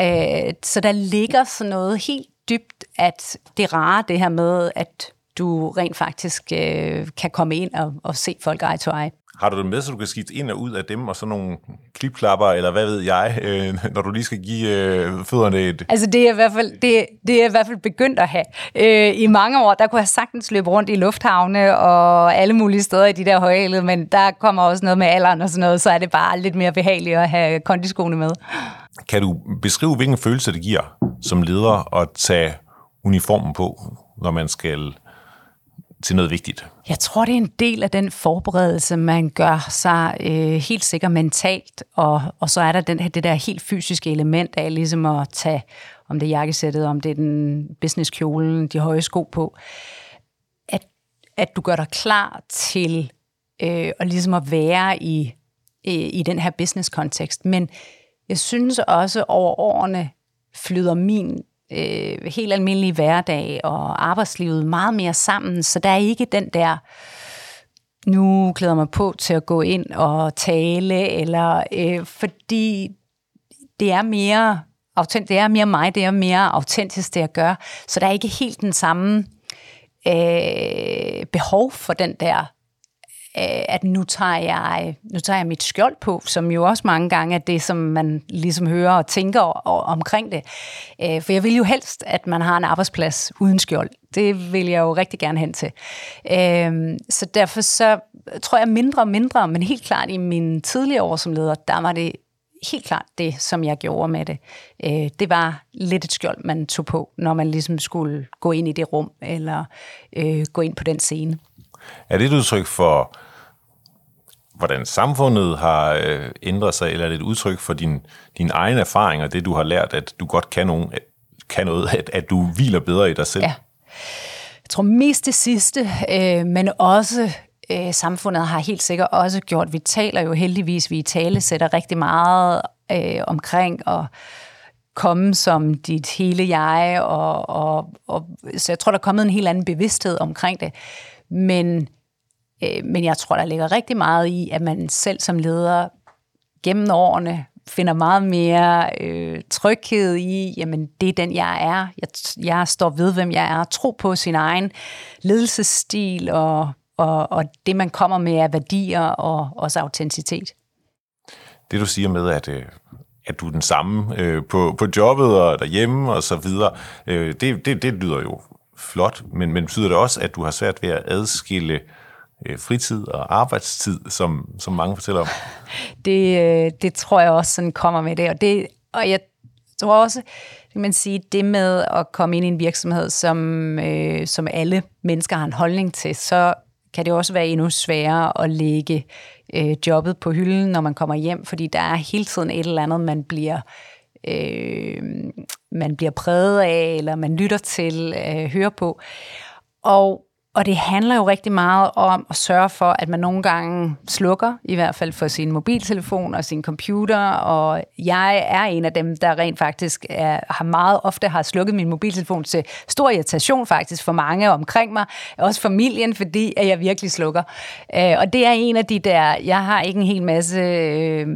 øh, så der ligger sådan noget helt dybt, at det rare det her med, at du rent faktisk øh, kan komme ind og, og se folk eye to eye. Har du det med, så du kan skifte ind og ud af dem, og så nogle klipklapper, eller hvad ved jeg, øh, når du lige skal give øh, fødderne et... Altså det er i hvert fald, det, det er i hvert fald begyndt at have. Øh, I mange år, der kunne jeg sagtens løbe rundt i lufthavne og alle mulige steder i de der højhælede, men der kommer også noget med alderen og sådan noget, så er det bare lidt mere behageligt at have kondiskoene med. Kan du beskrive, hvilken følelse det giver som leder at tage uniformen på, når man skal til noget vigtigt? Jeg tror, det er en del af den forberedelse, man gør sig øh, helt sikkert mentalt, og, og så er der den, det der helt fysiske element af ligesom at tage, om det er jakkesættet, om det er den businesskjolen, de høje sko på, at, at du gør dig klar til øh, at ligesom at være i, i, i den her business-kontekst. Men jeg synes også over årene flyder min øh, helt almindelige hverdag og arbejdslivet meget mere sammen, så der er ikke den der, nu klæder mig på til at gå ind og tale, eller øh, fordi det er mere autent, det er mere mig, det er mere autentisk, det jeg gør. Så der er ikke helt den samme øh, behov for den der Øh, at nu tager, jeg, nu tager jeg mit skjold på, som jo også mange gange er det, som man ligesom hører og tænker omkring det. Øh, for jeg vil jo helst, at man har en arbejdsplads uden skjold. Det vil jeg jo rigtig gerne hen til. Øh, så derfor så tror jeg mindre og mindre, men helt klart i mine tidligere år som leder, der var det helt klart det, som jeg gjorde med det. Det var lidt et skjold, man tog på, når man ligesom skulle gå ind i det rum, eller gå ind på den scene. Er det et udtryk for, hvordan samfundet har øh, ændret sig, eller er det et udtryk for din, din egen erfaring og det, du har lært, at du godt kan, nogen, kan noget, at, at du hviler bedre i dig selv? Ja. Jeg tror mest det sidste, øh, men også øh, samfundet har helt sikkert også gjort. Vi taler jo heldigvis, vi i tale sætter rigtig meget øh, omkring og komme som dit hele jeg, og, og, og, så jeg tror, der er kommet en helt anden bevidsthed omkring det. Men, øh, men jeg tror, der ligger rigtig meget i, at man selv som leder gennem årene finder meget mere øh, tryghed i, jamen det er den, jeg er. Jeg, jeg står ved, hvem jeg er. Tro på sin egen ledelsesstil og, og, og det, man kommer med af værdier og også autenticitet. Det du siger med, at, øh, at du er den samme øh, på, på jobbet og derhjemme og så videre, øh, det, det, det lyder jo flot, men, men betyder det også, at du har svært ved at adskille øh, fritid og arbejdstid, som, som mange fortæller om? *laughs* Det, øh, det tror jeg også sådan kommer med det, og, det, og jeg tror også, kan man sige, det med at komme ind i en virksomhed, som, øh, som alle mennesker har en holdning til, så kan det også være endnu sværere at lægge øh, jobbet på hylden, når man kommer hjem, fordi der er hele tiden et eller andet, man bliver øh, man bliver præget af, eller man lytter til, øh, hører på. Og og det handler jo rigtig meget om at sørge for, at man nogle gange slukker, i hvert fald for sin mobiltelefon og sin computer, og jeg er en af dem, der rent faktisk er, har meget ofte har slukket min mobiltelefon til stor irritation faktisk for mange omkring mig, også familien, fordi at jeg virkelig slukker. Øh, og det er en af de der, jeg har ikke en hel masse øh,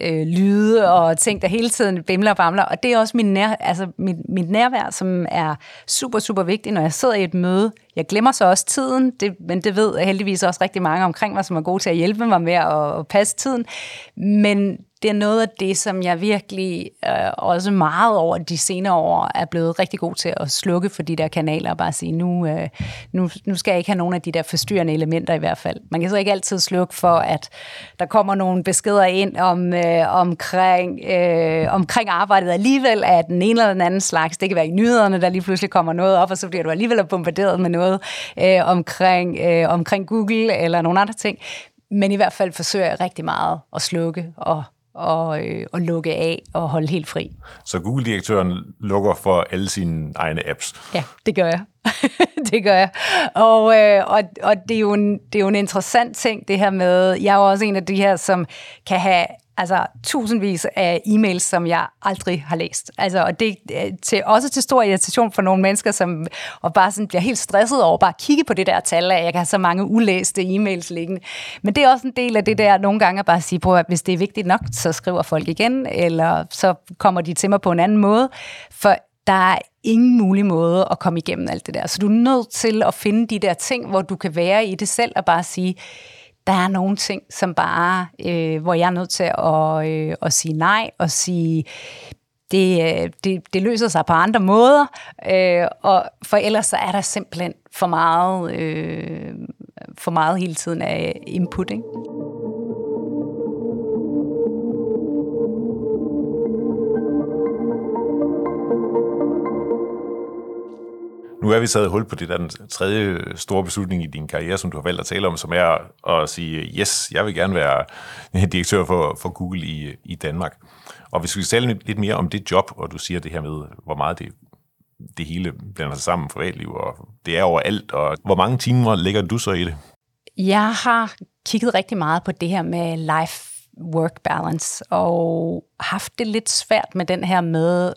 øh, lyde og ting, der hele tiden bimler og bamler, og det er også min nær, altså mit, mit nærvær, som er super, super vigtigt, når jeg sidder i et møde, jeg glemmer så også tiden, det, men det ved heldigvis også rigtig mange omkring mig, som er gode til at hjælpe mig med at, at passe tiden. Men det er noget af det, som jeg virkelig øh, også meget over de senere år er blevet rigtig god til at slukke for de der kanaler og bare sige, nu, øh, nu, nu skal jeg ikke have nogen af de der forstyrrende elementer i hvert fald. Man kan så ikke altid slukke for, at der kommer nogle beskeder ind om, øh, omkring, øh, omkring arbejdet alligevel af den ene eller den anden slags. Det kan være i nyhederne, der lige pludselig kommer noget op, og så bliver du alligevel bombarderet med noget øh, omkring, øh, omkring Google eller nogle andre ting. Men i hvert fald forsøger jeg rigtig meget at slukke og og, øh, og lukke af og holde helt fri. Så Google-direktøren lukker for alle sine egne apps? Ja, det gør jeg. *laughs* det gør jeg. Og, øh, og, og det, er jo en, det er jo en interessant ting, det her med, jeg er jo også en af de her, som kan have altså tusindvis af e-mails, som jeg aldrig har læst. Altså, og det er til, også til stor irritation for nogle mennesker, som og bare sådan bliver helt stresset over bare at kigge på det der tal, at jeg kan have så mange ulæste e-mails liggende. Men det er også en del af det der, nogle gange at bare sige på, at hvis det er vigtigt nok, så skriver folk igen, eller så kommer de til mig på en anden måde. For der er ingen mulig måde at komme igennem alt det der. Så du er nødt til at finde de der ting, hvor du kan være i det selv og bare sige, der er nogle ting, som bare, øh, hvor jeg er nødt til at, øh, at sige nej og sige, det, øh, det, det løser sig på andre måder, øh, og for ellers så er der simpelthen for meget, øh, for meget hele tiden af input. Ikke? Nu er vi taget hul på det der den tredje store beslutning i din karriere, som du har valgt at tale om, som er at sige, yes, jeg vil gerne være *laughs* direktør for, for Google i, i Danmark. Og hvis vi skal tale lidt mere om det job, og du siger det her med, hvor meget det, det hele blander sig sammen, privatliv, og det er overalt, og hvor mange timer lægger du så i det? Jeg har kigget rigtig meget på det her med life work balance, og haft det lidt svært med den her med,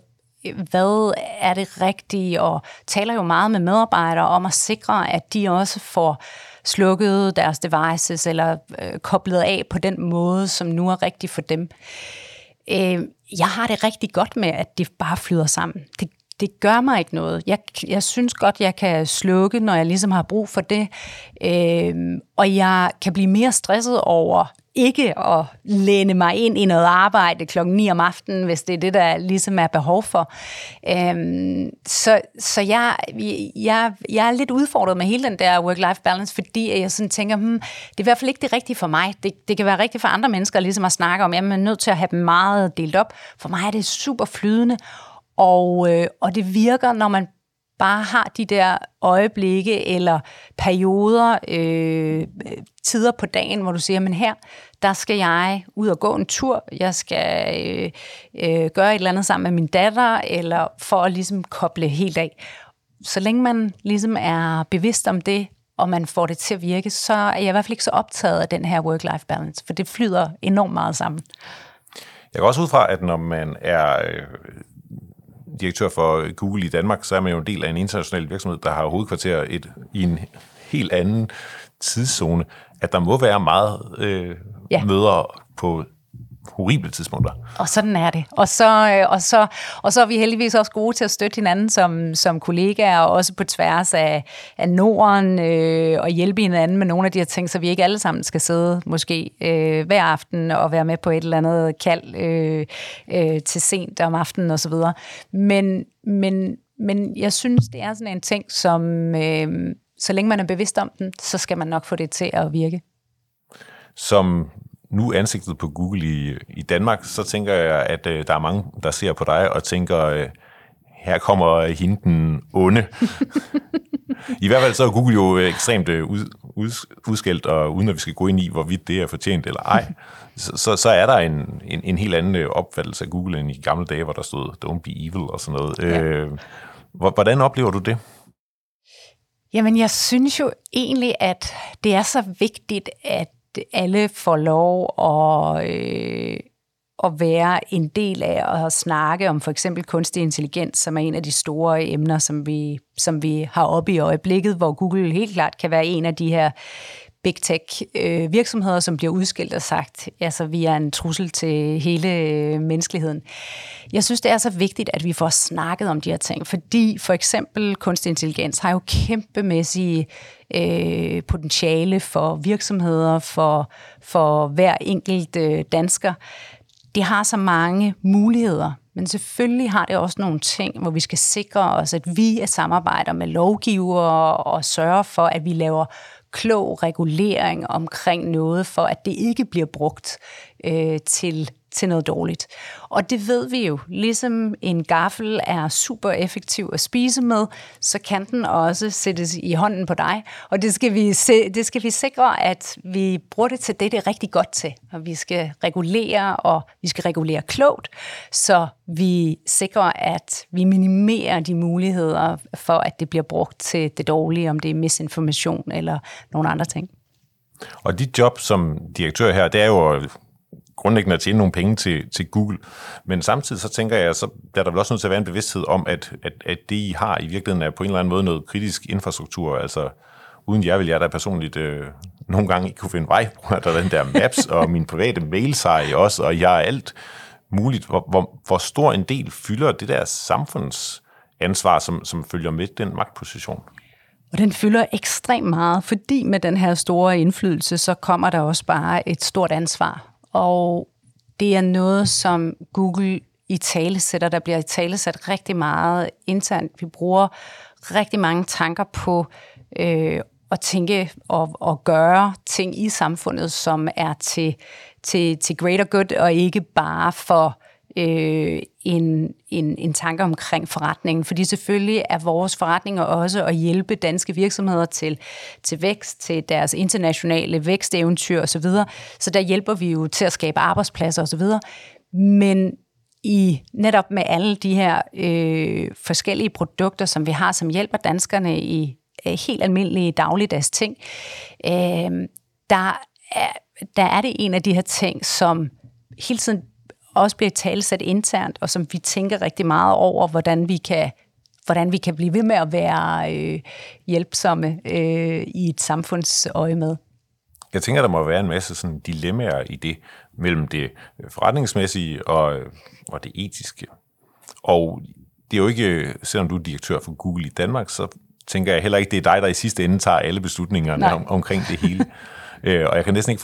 hvad er det rigtige, og taler jo meget med medarbejdere om at sikre, at de også får slukket deres devices eller øh, koblet af på den måde, som nu er rigtig for dem. Øh, jeg har det rigtig godt med, at det bare flyder sammen. Det, det gør mig ikke noget. Jeg, jeg synes godt, jeg kan slukke, når jeg ligesom har brug for det. Øh, og jeg kan blive mere stresset over ikke at læne mig ind i noget arbejde klokken 9 om aftenen, hvis det er det, der ligesom er behov for. Øhm, så så jeg, jeg, jeg er lidt udfordret med hele den der work-life balance, fordi jeg sådan tænker, hmm, det er i hvert fald ikke det rigtige for mig. Det, det kan være rigtigt for andre mennesker ligesom at snakke om, at jeg er nødt til at have dem meget delt op. For mig er det super flydende, og, øh, og det virker, når man bare har de der øjeblikke eller perioder, øh, tider på dagen, hvor du siger, men her, der skal jeg ud og gå en tur, jeg skal øh, øh, gøre et eller andet sammen med min datter, eller for at ligesom koble helt af. Så længe man ligesom er bevidst om det, og man får det til at virke, så er jeg i hvert fald ikke så optaget af den her work-life balance, for det flyder enormt meget sammen. Jeg går også ud fra, at når man er øh, direktør for Google i Danmark, så er man jo en del af en international virksomhed, der har hovedkvarter et, i en helt anden tidszone, at der må være meget øh, ja. møder på horrible tidspunkter. Og sådan er det. Og så, øh, og, så, og så er vi heldigvis også gode til at støtte hinanden som, som kollegaer, og også på tværs af, af Norden, øh, og hjælpe hinanden med nogle af de her ting, så vi ikke alle sammen skal sidde måske øh, hver aften og være med på et eller andet kald øh, øh, til sent om aftenen osv. Men, men, men jeg synes, det er sådan en ting, som øh, så længe man er bevidst om den, så skal man nok få det til at virke. Som nu ansigtet på Google i, i Danmark, så tænker jeg, at øh, der er mange, der ser på dig og tænker, øh, her kommer hende den onde. *laughs* I hvert fald så er Google jo ekstremt øh, ud, ud, udskældt, og uden at vi skal gå ind i, hvorvidt det er fortjent eller ej, *laughs* så, så, så er der en, en, en helt anden øh, opfattelse af Google end i gamle dage, hvor der stod, don't be evil og sådan noget. Ja. Øh, hvordan oplever du det? Jamen, jeg synes jo egentlig, at det er så vigtigt, at alle får lov at, øh, at være en del af at snakke om for eksempel kunstig intelligens, som er en af de store emner, som vi, som vi har oppe i øjeblikket, hvor Google helt klart kan være en af de her big tech øh, virksomheder, som bliver udskilt og sagt, altså vi er en trussel til hele øh, menneskeligheden. Jeg synes, det er så vigtigt, at vi får snakket om de her ting, fordi for eksempel kunstig intelligens har jo kæmpemæssige øh, potentiale for virksomheder, for, for hver enkelt øh, dansker. Det har så mange muligheder, men selvfølgelig har det også nogle ting, hvor vi skal sikre os, at vi samarbejder med lovgivere og sørger for, at vi laver klog regulering omkring noget, for at det ikke bliver brugt øh, til til noget dårligt. Og det ved vi jo. Ligesom en gaffel er super effektiv at spise med, så kan den også sættes i hånden på dig. Og det skal vi, se, det skal vi sikre, at vi bruger det til det, det er rigtig godt til. Og vi skal regulere, og vi skal regulere klogt, så vi sikrer, at vi minimerer de muligheder for, at det bliver brugt til det dårlige, om det er misinformation eller nogle andre ting. Og dit job som direktør her, det er jo grundlæggende at tjene nogle penge til, til Google. Men samtidig så tænker jeg, så der er der vel også nødt til at være en bevidsthed om, at, at, at det, I har i virkeligheden, er på en eller anden måde noget kritisk infrastruktur. Altså, uden jer vil jeg da personligt øh, nogle gange ikke kunne finde vej. *laughs* Der den der Maps, og min private mail har også, og jeg er alt muligt. Hvor, hvor, hvor stor en del fylder det der samfundsansvar, som, som følger med den magtposition? Og den fylder ekstremt meget, fordi med den her store indflydelse, så kommer der også bare et stort ansvar og det er noget, som Google i talesætter. Der bliver i talesat rigtig meget internt. Vi bruger rigtig mange tanker på øh, at tænke og, og gøre ting i samfundet, som er til, til, til greater good, og ikke bare for øh, en, en, en tanke omkring forretningen. Fordi selvfølgelig er vores forretninger også at hjælpe danske virksomheder til, til vækst, til deres internationale væksteventyr osv. Så, så der hjælper vi jo til at skabe arbejdspladser osv. Men i netop med alle de her øh, forskellige produkter, som vi har, som hjælper danskerne i øh, helt almindelige dagligdags ting, øh, der, er, der er det en af de her ting, som hele tiden også bliver talsat internt, og som vi tænker rigtig meget over, hvordan vi kan hvordan vi kan blive ved med at være øh, hjælpsomme øh, i et samfundsøje med. jeg tænker, der må være en masse sådan dilemmaer i det, mellem det forretningsmæssige og, og det etiske. Og det er jo ikke, selvom du er direktør for Google i Danmark, så tænker jeg heller ikke, det er dig, der i sidste ende tager alle beslutningerne om, omkring det hele. *laughs* øh, og jeg kan næsten ikke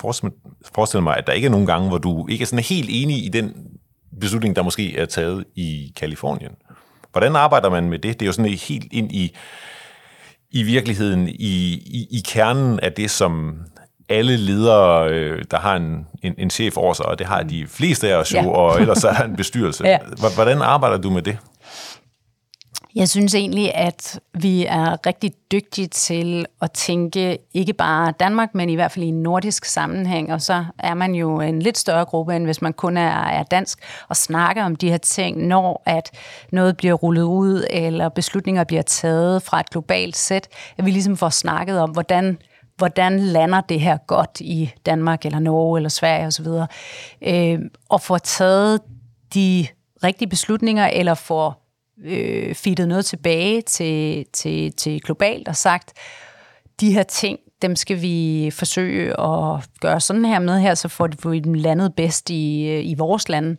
forestille mig, at der ikke er nogen gange, hvor du ikke er sådan helt enig i den beslutning, der måske er taget i Kalifornien. Hvordan arbejder man med det? Det er jo sådan helt ind i, i virkeligheden, i, i, i kernen af det, som alle ledere, øh, der har en, en, en chef over sig, og det har de fleste af os jo, ja. og ellers er en bestyrelse. *laughs* ja. Hvordan arbejder du med det? Jeg synes egentlig, at vi er rigtig dygtige til at tænke ikke bare Danmark, men i hvert fald i en nordisk sammenhæng, og så er man jo en lidt større gruppe, end hvis man kun er, er dansk, og snakker om de her ting, når at noget bliver rullet ud, eller beslutninger bliver taget fra et globalt sæt, at vi ligesom får snakket om, hvordan hvordan lander det her godt i Danmark, eller Norge, eller Sverige osv., øh, og får taget de rigtige beslutninger, eller får øh, feedet noget tilbage til, til, til globalt og sagt, de her ting, dem skal vi forsøge at gøre sådan her med her, så får vi dem landet bedst i, øh, i vores land.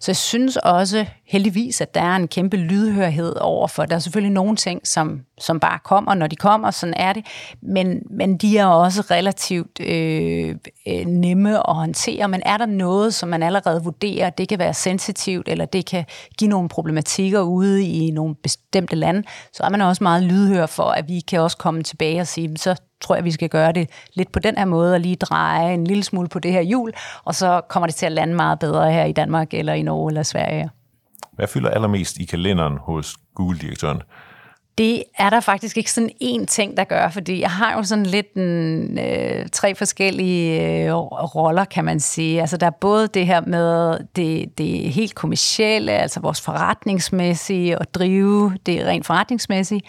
Så jeg synes også heldigvis, at der er en kæmpe lydhørhed overfor. Der er selvfølgelig nogle ting, som, som bare kommer, når de kommer, sådan er det. Men, men de er også relativt øh, øh, nemme at håndtere. Men er der noget, som man allerede vurderer, det kan være sensitivt, eller det kan give nogle problematikker ude i nogle bestemte lande, så er man også meget lydhør for, at vi kan også komme tilbage og sige, så tror jeg, vi skal gøre det lidt på den her måde, og lige dreje en lille smule på det her hjul, og så kommer det til at lande meget bedre her i Danmark, eller i Norge, eller Sverige. Hvad fylder allermest i kalenderen hos Google-direktøren? Det er der faktisk ikke sådan én ting, der gør, fordi jeg har jo sådan lidt en, øh, tre forskellige øh, roller, kan man sige. Altså der er både det her med det, det helt kommercielle, altså vores forretningsmæssige, og drive det rent forretningsmæssige.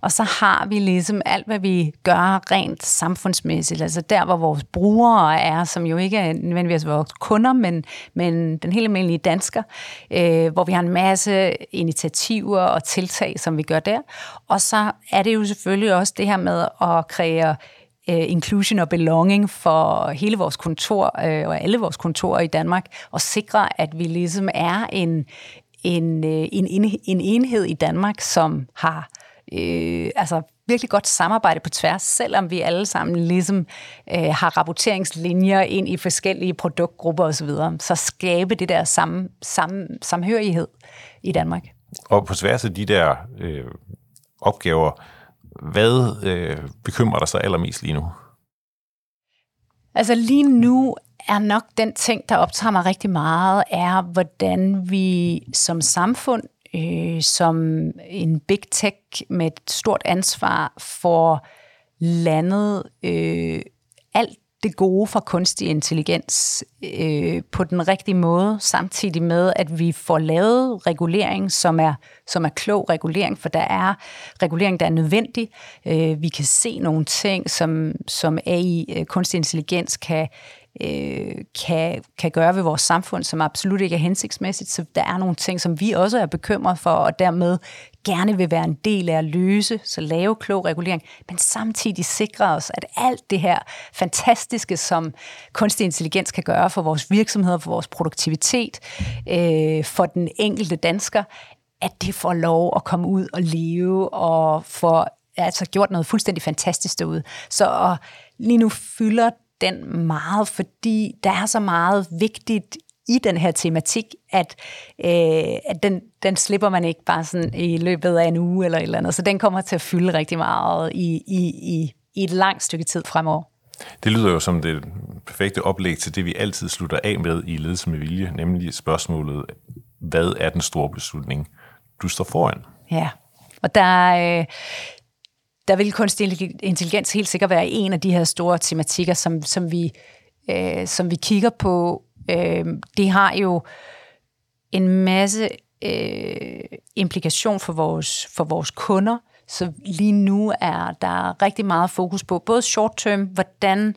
Og så har vi ligesom alt, hvad vi gør rent samfundsmæssigt, altså der, hvor vores brugere er, som jo ikke er nødvendigvis vores kunder, men, men den helt almindelige dansker, øh, hvor vi har en masse initiativer og tiltag, som vi gør der. Og så er det jo selvfølgelig også det her med at kreere øh, inclusion og belonging for hele vores kontor øh, og alle vores kontorer i Danmark, og sikre, at vi ligesom er en, en, øh, en, en enhed i Danmark, som har øh, altså virkelig godt samarbejde på tværs, selvom vi alle sammen ligesom øh, har rapporteringslinjer ind i forskellige produktgrupper osv. Så, så skabe det der samme, samme, samhørighed i Danmark. Og på tværs af de der øh, opgaver. Hvad øh, bekymrer dig så allermest lige nu? Altså lige nu er nok den ting, der optager mig rigtig meget, er hvordan vi som samfund, øh, som en big tech med et stort ansvar, får landet øh, alt det gode fra kunstig intelligens øh, på den rigtige måde, samtidig med, at vi får lavet regulering, som er, som er klog regulering, for der er regulering, der er nødvendig. Øh, vi kan se nogle ting, som, som AI, øh, kunstig intelligens, kan øh, kan, kan gøre ved vores samfund, som absolut ikke er hensigtsmæssigt. Så der er nogle ting, som vi også er bekymret for, og dermed gerne vil være en del af at løse, så lave klog regulering, men samtidig sikre os, at alt det her fantastiske, som kunstig intelligens kan gøre for vores virksomheder, for vores produktivitet, øh, for den enkelte dansker, at det får lov at komme ud og leve og få altså gjort noget fuldstændig fantastisk derude. Så og lige nu fylder den meget, fordi der er så meget vigtigt i den her tematik, at, øh, at den, den slipper man ikke bare sådan i løbet af en uge eller et eller andet. Så den kommer til at fylde rigtig meget i, i, i, i et langt stykke tid fremover. Det lyder jo som det perfekte oplæg til det, vi altid slutter af med i Ledelse med Vilje, nemlig spørgsmålet, hvad er den store beslutning, du står foran? Ja, og der, øh, der vil kunstig intelligens helt sikkert være en af de her store tematikker, som, som, vi, øh, som vi kigger på. Øh, det har jo en masse øh, implikation for vores, for vores kunder, så lige nu er der rigtig meget fokus på både short term, hvordan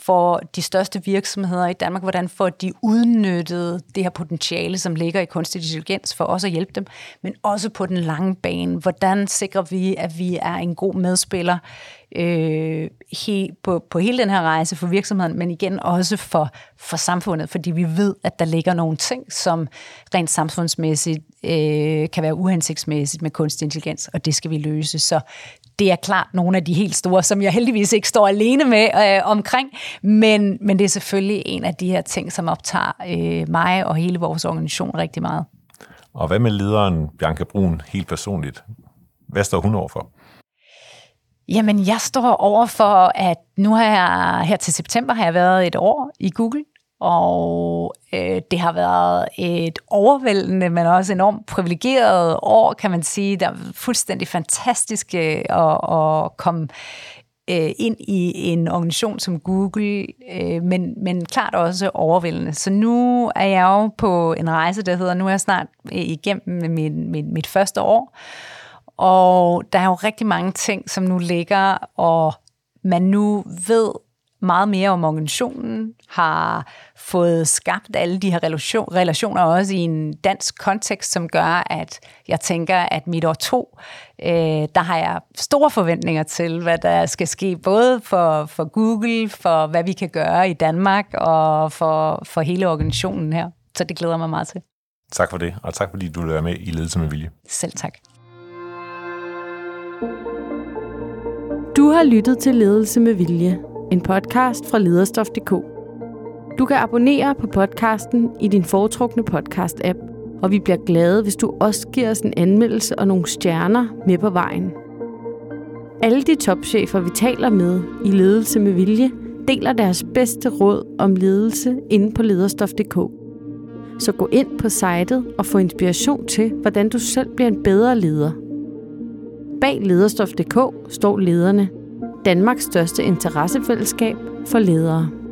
for de største virksomheder i Danmark, hvordan får de udnyttet det her potentiale, som ligger i kunstig intelligens, for også at hjælpe dem, men også på den lange bane. Hvordan sikrer vi, at vi er en god medspiller øh, he, på, på hele den her rejse for virksomheden, men igen også for, for samfundet, fordi vi ved, at der ligger nogle ting, som rent samfundsmæssigt øh, kan være uhensigtsmæssigt med kunstig intelligens, og det skal vi løse. Så det er klart nogle af de helt store, som jeg heldigvis ikke står alene med øh, omkring, men, men det er selvfølgelig en af de her ting, som optager øh, mig og hele vores organisation rigtig meget. Og hvad med lederen Bianca Brun helt personligt? Hvad står hun over for? Jamen, jeg står over for, at nu har jeg her til september har jeg været et år i Google, og øh, det har været et overvældende, men også enormt privilegeret år, kan man sige. Der er fuldstændig fantastisk øh, at, at komme øh, ind i en organisation som Google, øh, men, men klart også overvældende. Så nu er jeg jo på en rejse, der hedder, nu er jeg snart øh, igennem mit, mit, mit første år, og der er jo rigtig mange ting, som nu ligger, og man nu ved meget mere om organisationen, har fået skabt alle de her relation, relationer også i en dansk kontekst, som gør, at jeg tænker, at mit år to, øh, der har jeg store forventninger til, hvad der skal ske, både for, for Google, for hvad vi kan gøre i Danmark, og for, for hele organisationen her. Så det glæder mig meget til. Tak for det, og tak fordi du er med i Ledelse med Vilje. Selv tak. Du har lyttet til Ledelse med Vilje, en podcast fra lederstof.dk. Du kan abonnere på podcasten i din foretrukne podcast-app, og vi bliver glade, hvis du også giver os en anmeldelse og nogle stjerner med på vejen. Alle de topchefer, vi taler med i Ledelse med Vilje, deler deres bedste råd om ledelse inde på lederstof.dk. Så gå ind på sitet og få inspiration til, hvordan du selv bliver en bedre leder. Bag lederstof.dk står lederne, Danmarks største interessefællesskab for ledere.